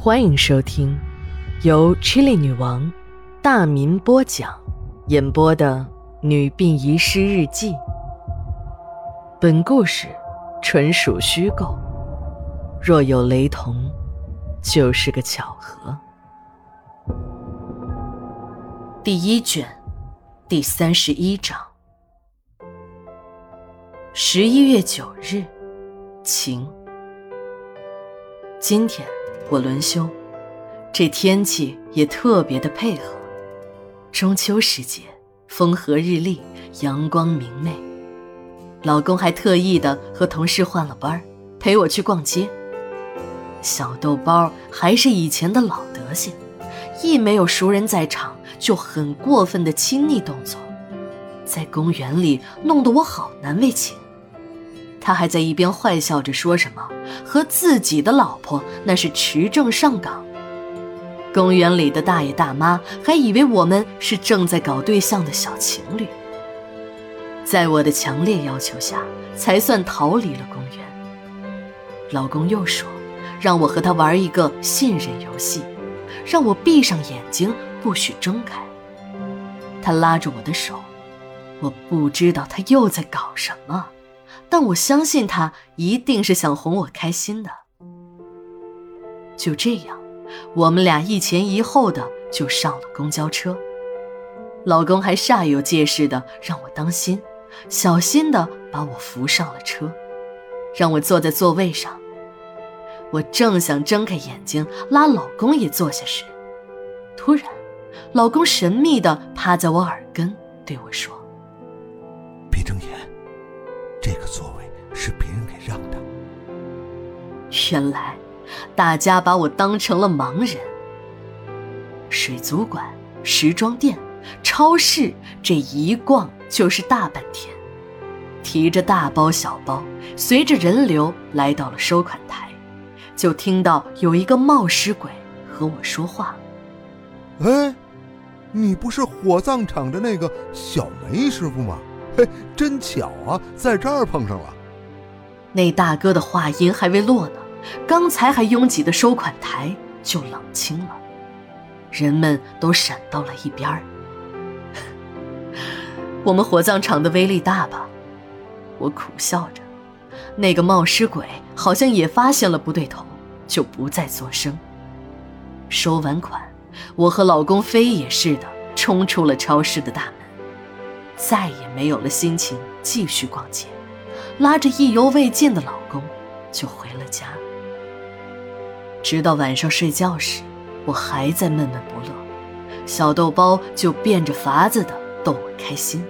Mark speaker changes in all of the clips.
Speaker 1: 欢迎收听由 Chili 女王大民播讲、演播的《女病遗失日记》。本故事纯属虚构，若有雷同，就是个巧合。第一卷第三十一章。十一月九日，晴。今天。我轮休，这天气也特别的配合。中秋时节，风和日丽，阳光明媚。老公还特意的和同事换了班陪我去逛街。小豆包还是以前的老德行，一没有熟人在场，就很过分的亲昵动作，在公园里弄得我好难为情。他还在一边坏笑着说什么，和自己的老婆那是持证上岗。公园里的大爷大妈还以为我们是正在搞对象的小情侣。在我的强烈要求下，才算逃离了公园。老公又说，让我和他玩一个信任游戏，让我闭上眼睛，不许睁开。他拉着我的手，我不知道他又在搞什么。但我相信他一定是想哄我开心的。就这样，我们俩一前一后的就上了公交车。老公还煞有介事的让我当心，小心的把我扶上了车，让我坐在座位上。我正想睁开眼睛拉老公也坐下时，突然，老公神秘的趴在我耳根对我说：“
Speaker 2: 座位是别人给让的。
Speaker 1: 原来，大家把我当成了盲人。水族馆、时装店、超市，这一逛就是大半天。提着大包小包，随着人流来到了收款台，就听到有一个冒失鬼和我说话：“
Speaker 2: 哎，你不是火葬场的那个小梅师傅吗？”嘿，真巧啊，在这儿碰上了。
Speaker 1: 那大哥的话音还未落呢，刚才还拥挤的收款台就冷清了，人们都闪到了一边儿。我们火葬场的威力大吧？我苦笑着。那个冒失鬼好像也发现了不对头，就不再作声。收完款，我和老公飞也似的冲出了超市的大门。再也没有了心情继续逛街，拉着意犹未尽的老公就回了家。直到晚上睡觉时，我还在闷闷不乐，小豆包就变着法子的逗我开心，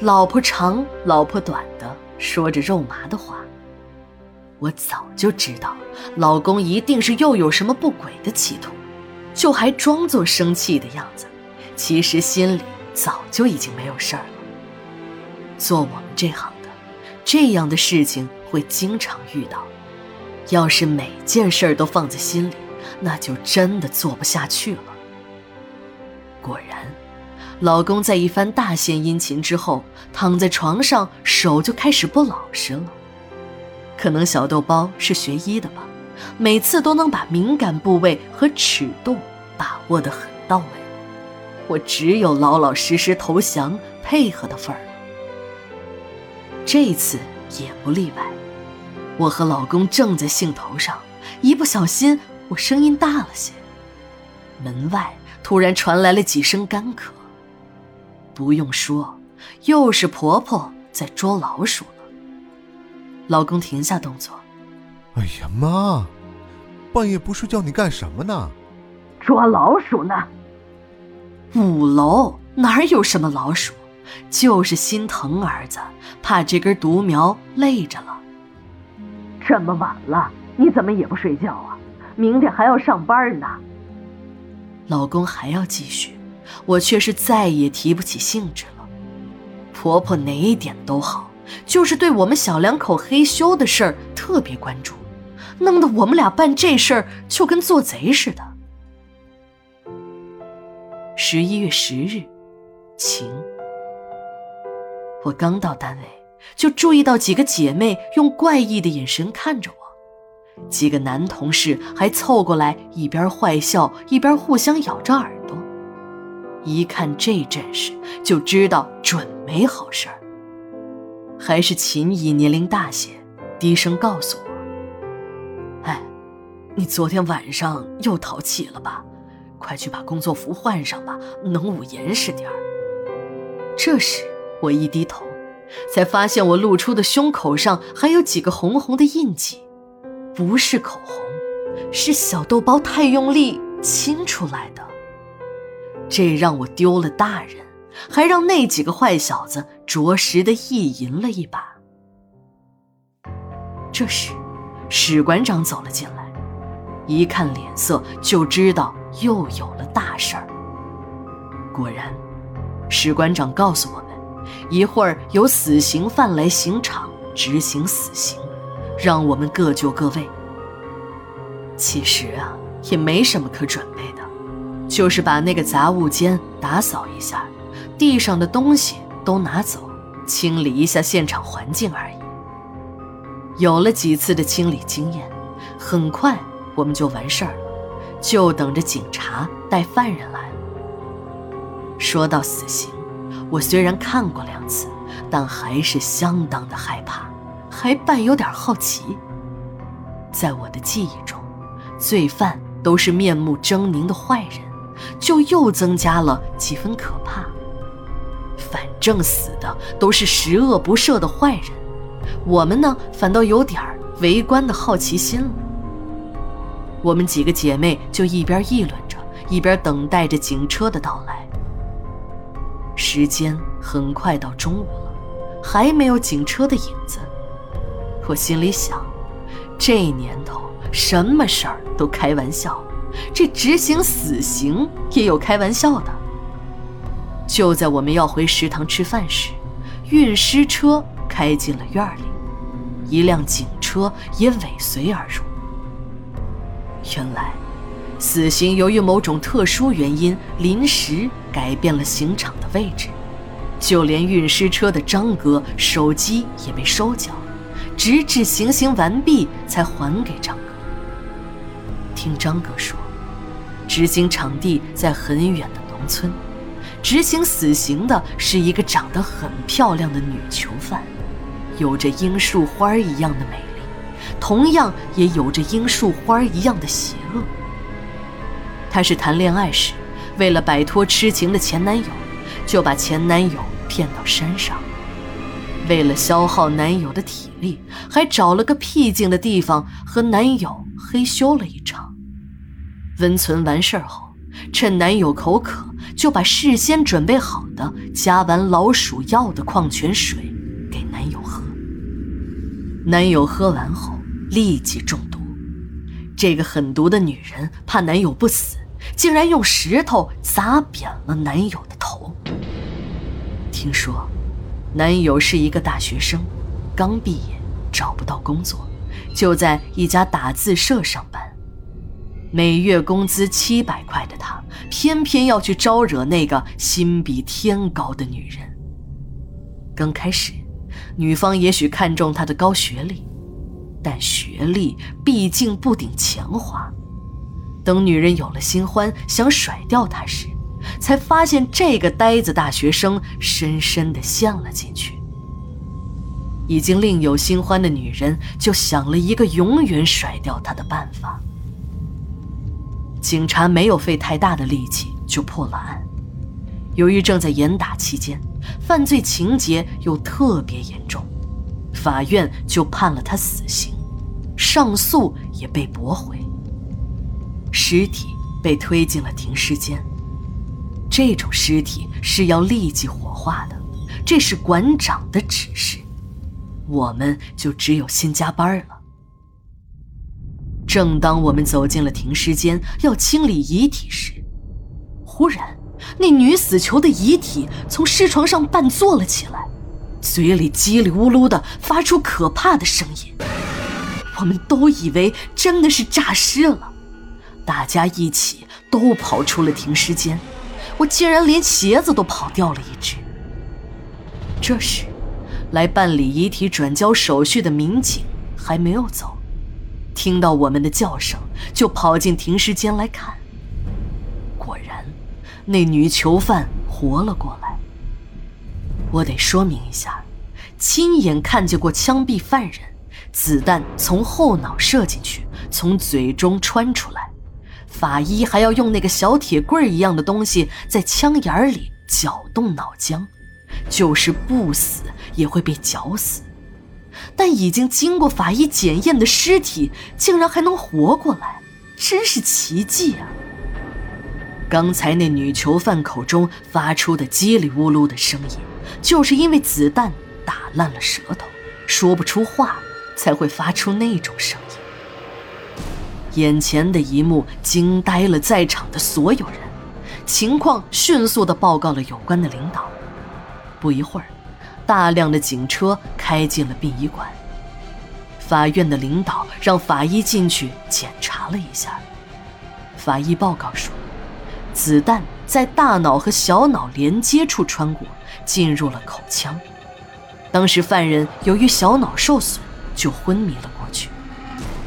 Speaker 1: 老婆长老婆短的说着肉麻的话。我早就知道老公一定是又有什么不轨的企图，就还装作生气的样子，其实心里早就已经没有事儿了。做我们这行的，这样的事情会经常遇到。要是每件事儿都放在心里，那就真的做不下去了。果然，老公在一番大献殷勤之后，躺在床上，手就开始不老实了。可能小豆包是学医的吧，每次都能把敏感部位和尺度把握得很到位。我只有老老实实投降配合的份儿。这一次也不例外，我和老公正在兴头上，一不小心我声音大了些，门外突然传来了几声干咳。不用说，又是婆婆在捉老鼠了。老公停下动作，
Speaker 2: 哎呀妈，半夜不睡觉你干什么呢？
Speaker 3: 抓老鼠呢。
Speaker 1: 五楼哪有什么老鼠？就是心疼儿子，怕这根独苗累着了。
Speaker 3: 这么晚了，你怎么也不睡觉啊？明天还要上班呢。
Speaker 1: 老公还要继续，我却是再也提不起兴致了。婆婆哪一点都好，就是对我们小两口嘿咻的事儿特别关注，弄得我们俩办这事儿就跟做贼似的。十一月十日，晴。我刚到单位，就注意到几个姐妹用怪异的眼神看着我，几个男同事还凑过来，一边坏笑，一边互相咬着耳朵。一看这阵势，就知道准没好事儿。还是秦姨年龄大些，低声告诉我：“哎，你昨天晚上又淘气了吧？快去把工作服换上吧，能捂严实点儿。”这时我一低头，才发现我露出的胸口上还有几个红红的印记，不是口红，是小豆包太用力亲出来的。这让我丢了大人，还让那几个坏小子着实的意淫了一把。这时，史馆长走了进来，一看脸色就知道又有了大事儿。果然，史馆长告诉我，一会儿有死刑犯来刑场执行死刑，让我们各就各位。其实啊，也没什么可准备的。就是把那个杂物间打扫一下，地上的东西都拿走，清理一下现场环境而已。有了几次的清理经验，很快我们就完事儿了，就等着警察带犯人来了。说到死刑，我虽然看过两次，但还是相当的害怕，还伴有点好奇。在我的记忆中，罪犯都是面目狰狞的坏人。就又增加了几分可怕。反正死的都是十恶不赦的坏人，我们呢反倒有点围观的好奇心了。我们几个姐妹就一边议论着，一边等待着警车的到来。时间很快到中午了，还没有警车的影子。我心里想，这年头什么事儿都开玩笑。这执行死刑也有开玩笑的。就在我们要回食堂吃饭时，运尸车开进了院里，一辆警车也尾随而入。原来，死刑由于某种特殊原因临时改变了刑场的位置，就连运尸车的张哥手机也被收缴，直至行刑完毕才还给张哥。听张哥说。执行场地在很远的农村，执行死刑的是一个长得很漂亮的女囚犯，有着樱树花一样的美丽，同样也有着樱树花一样的邪恶。她是谈恋爱时，为了摆脱痴情的前男友，就把前男友骗到山上，为了消耗男友的体力，还找了个僻静的地方和男友嘿咻了一场。温存完事儿后，趁男友口渴，就把事先准备好的加完老鼠药的矿泉水给男友喝。男友喝完后立即中毒。这个狠毒的女人怕男友不死，竟然用石头砸扁了男友的头。听说，男友是一个大学生，刚毕业，找不到工作，就在一家打字社上班。每月工资七百块的他，偏偏要去招惹那个心比天高的女人。刚开始，女方也许看中他的高学历，但学历毕竟不顶钱花。等女人有了新欢，想甩掉他时，才发现这个呆子大学生深深地陷了进去。已经另有新欢的女人，就想了一个永远甩掉他的办法。警察没有费太大的力气就破了案。由于正在严打期间，犯罪情节又特别严重，法院就判了他死刑，上诉也被驳回。尸体被推进了停尸间。这种尸体是要立即火化的，这是馆长的指示，我们就只有先加班了。正当我们走进了停尸间要清理遗体时，忽然，那女死囚的遗体从尸床上半坐了起来，嘴里叽里呜噜的发出可怕的声音。我们都以为真的是诈尸了，大家一起都跑出了停尸间，我竟然连鞋子都跑掉了一只。这时，来办理遗体转交手续的民警还没有走。听到我们的叫声，就跑进停尸间来看。果然，那女囚犯活了过来。我得说明一下，亲眼看见过枪毙犯人，子弹从后脑射进去，从嘴中穿出来，法医还要用那个小铁棍一样的东西在枪眼里搅动脑浆，就是不死也会被绞死。但已经经过法医检验的尸体，竟然还能活过来，真是奇迹啊！刚才那女囚犯口中发出的叽里呜噜的声音，就是因为子弹打烂了舌头，说不出话，才会发出那种声音。眼前的一幕惊呆了在场的所有人，情况迅速地报告了有关的领导。不一会儿，大量的警车开进了殡仪馆。法院的领导让法医进去检查了一下，法医报告说。子弹在大脑和小脑连接处穿过，进入了口腔。当时犯人由于小脑受损，就昏迷了。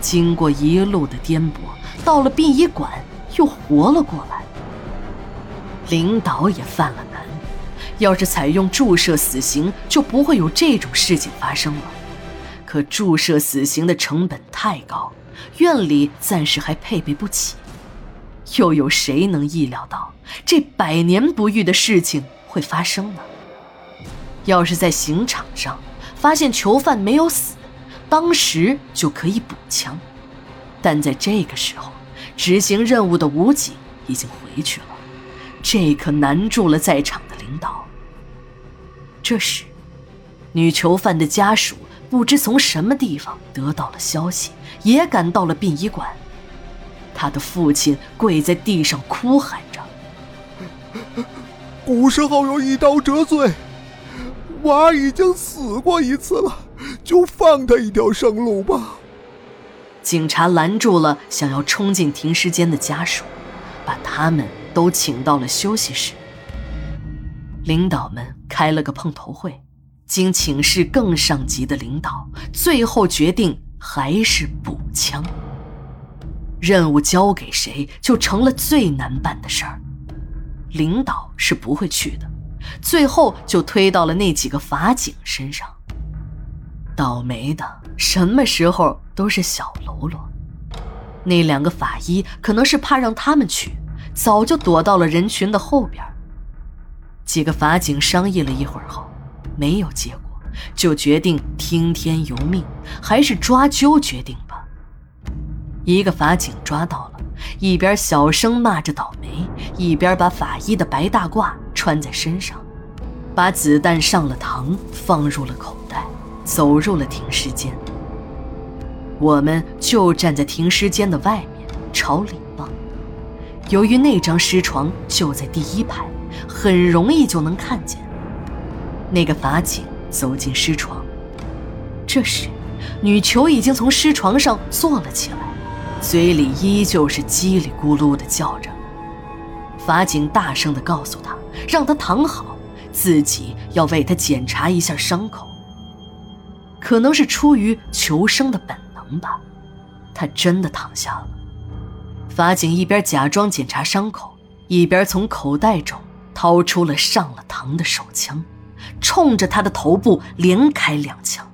Speaker 1: 经过一路的颠簸，到了殡仪馆又活了过来。领导也犯了难，要是采用注射死刑，就不会有这种事情发生了。可注射死刑的成本太高，院里暂时还配备不起。又有谁能意料到这百年不遇的事情会发生呢？要是在刑场上发现囚犯没有死，当时就可以补枪。但在这个时候，执行任务的武警已经回去了，这可难住了在场的领导。这时，女囚犯的家属不知从什么地方得到了消息，也赶到了殡仪馆。他的父亲跪在地上哭喊着：“
Speaker 2: 古时候有一刀折罪，娃已经死过一次了，就放他一条生路吧。”
Speaker 1: 警察拦住了想要冲进停尸间的家属，把他们都请到了休息室。领导们开了个碰头会，经请示更上级的领导，最后决定还是补枪。任务交给谁，就成了最难办的事儿。领导是不会去的，最后就推到了那几个法警身上。倒霉的，什么时候都是小喽啰。那两个法医可能是怕让他们去，早就躲到了人群的后边。几个法警商议了一会儿后，没有结果，就决定听天由命，还是抓阄决定吧。一个法警抓到了，一边小声骂着倒霉，一边把法医的白大褂穿在身上，把子弹上了膛，放入了口，走入了停尸间。我们就站在停尸间的外面，朝里望。由于那张尸床就在第一排，很容易就能看见。那个法警走进尸床，这时，女囚已经从尸床上坐了起来。嘴里依旧是叽里咕噜的叫着，法警大声的告诉他，让他躺好，自己要为他检查一下伤口。可能是出于求生的本能吧，他真的躺下了。法警一边假装检查伤口，一边从口袋中掏出了上了膛的手枪，冲着他的头部连开两枪。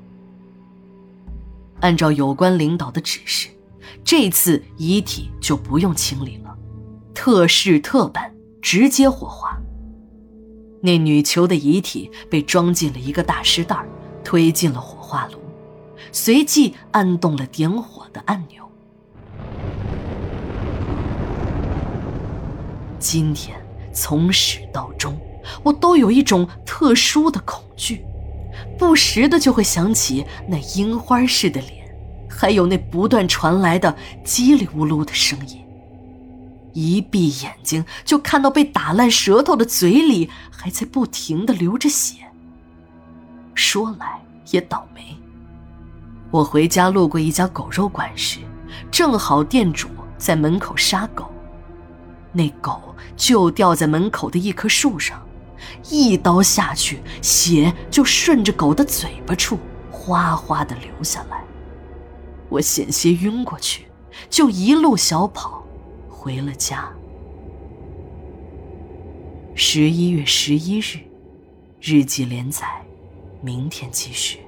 Speaker 1: 按照有关领导的指示。这次遗体就不用清理了，特事特办，直接火化。那女囚的遗体被装进了一个大尸袋，推进了化炉，随即按动了点火的按钮。今天从始到终，我都有一种特殊的恐惧，不时的就会想起那樱花似的脸。还有那不断传来的叽里呜噜的声音，一闭眼睛就看到被打烂舌头的嘴里还在不停的流着血。说来也倒霉，我回家路过一家狗肉馆时，正好店主在门口杀狗，那狗就掉在门口的一棵树上，一刀下去，血就顺着狗的嘴巴处哗哗的流下来。我险些晕过去，就一路小跑回了家。十一月十一日，日记连载，明天继续。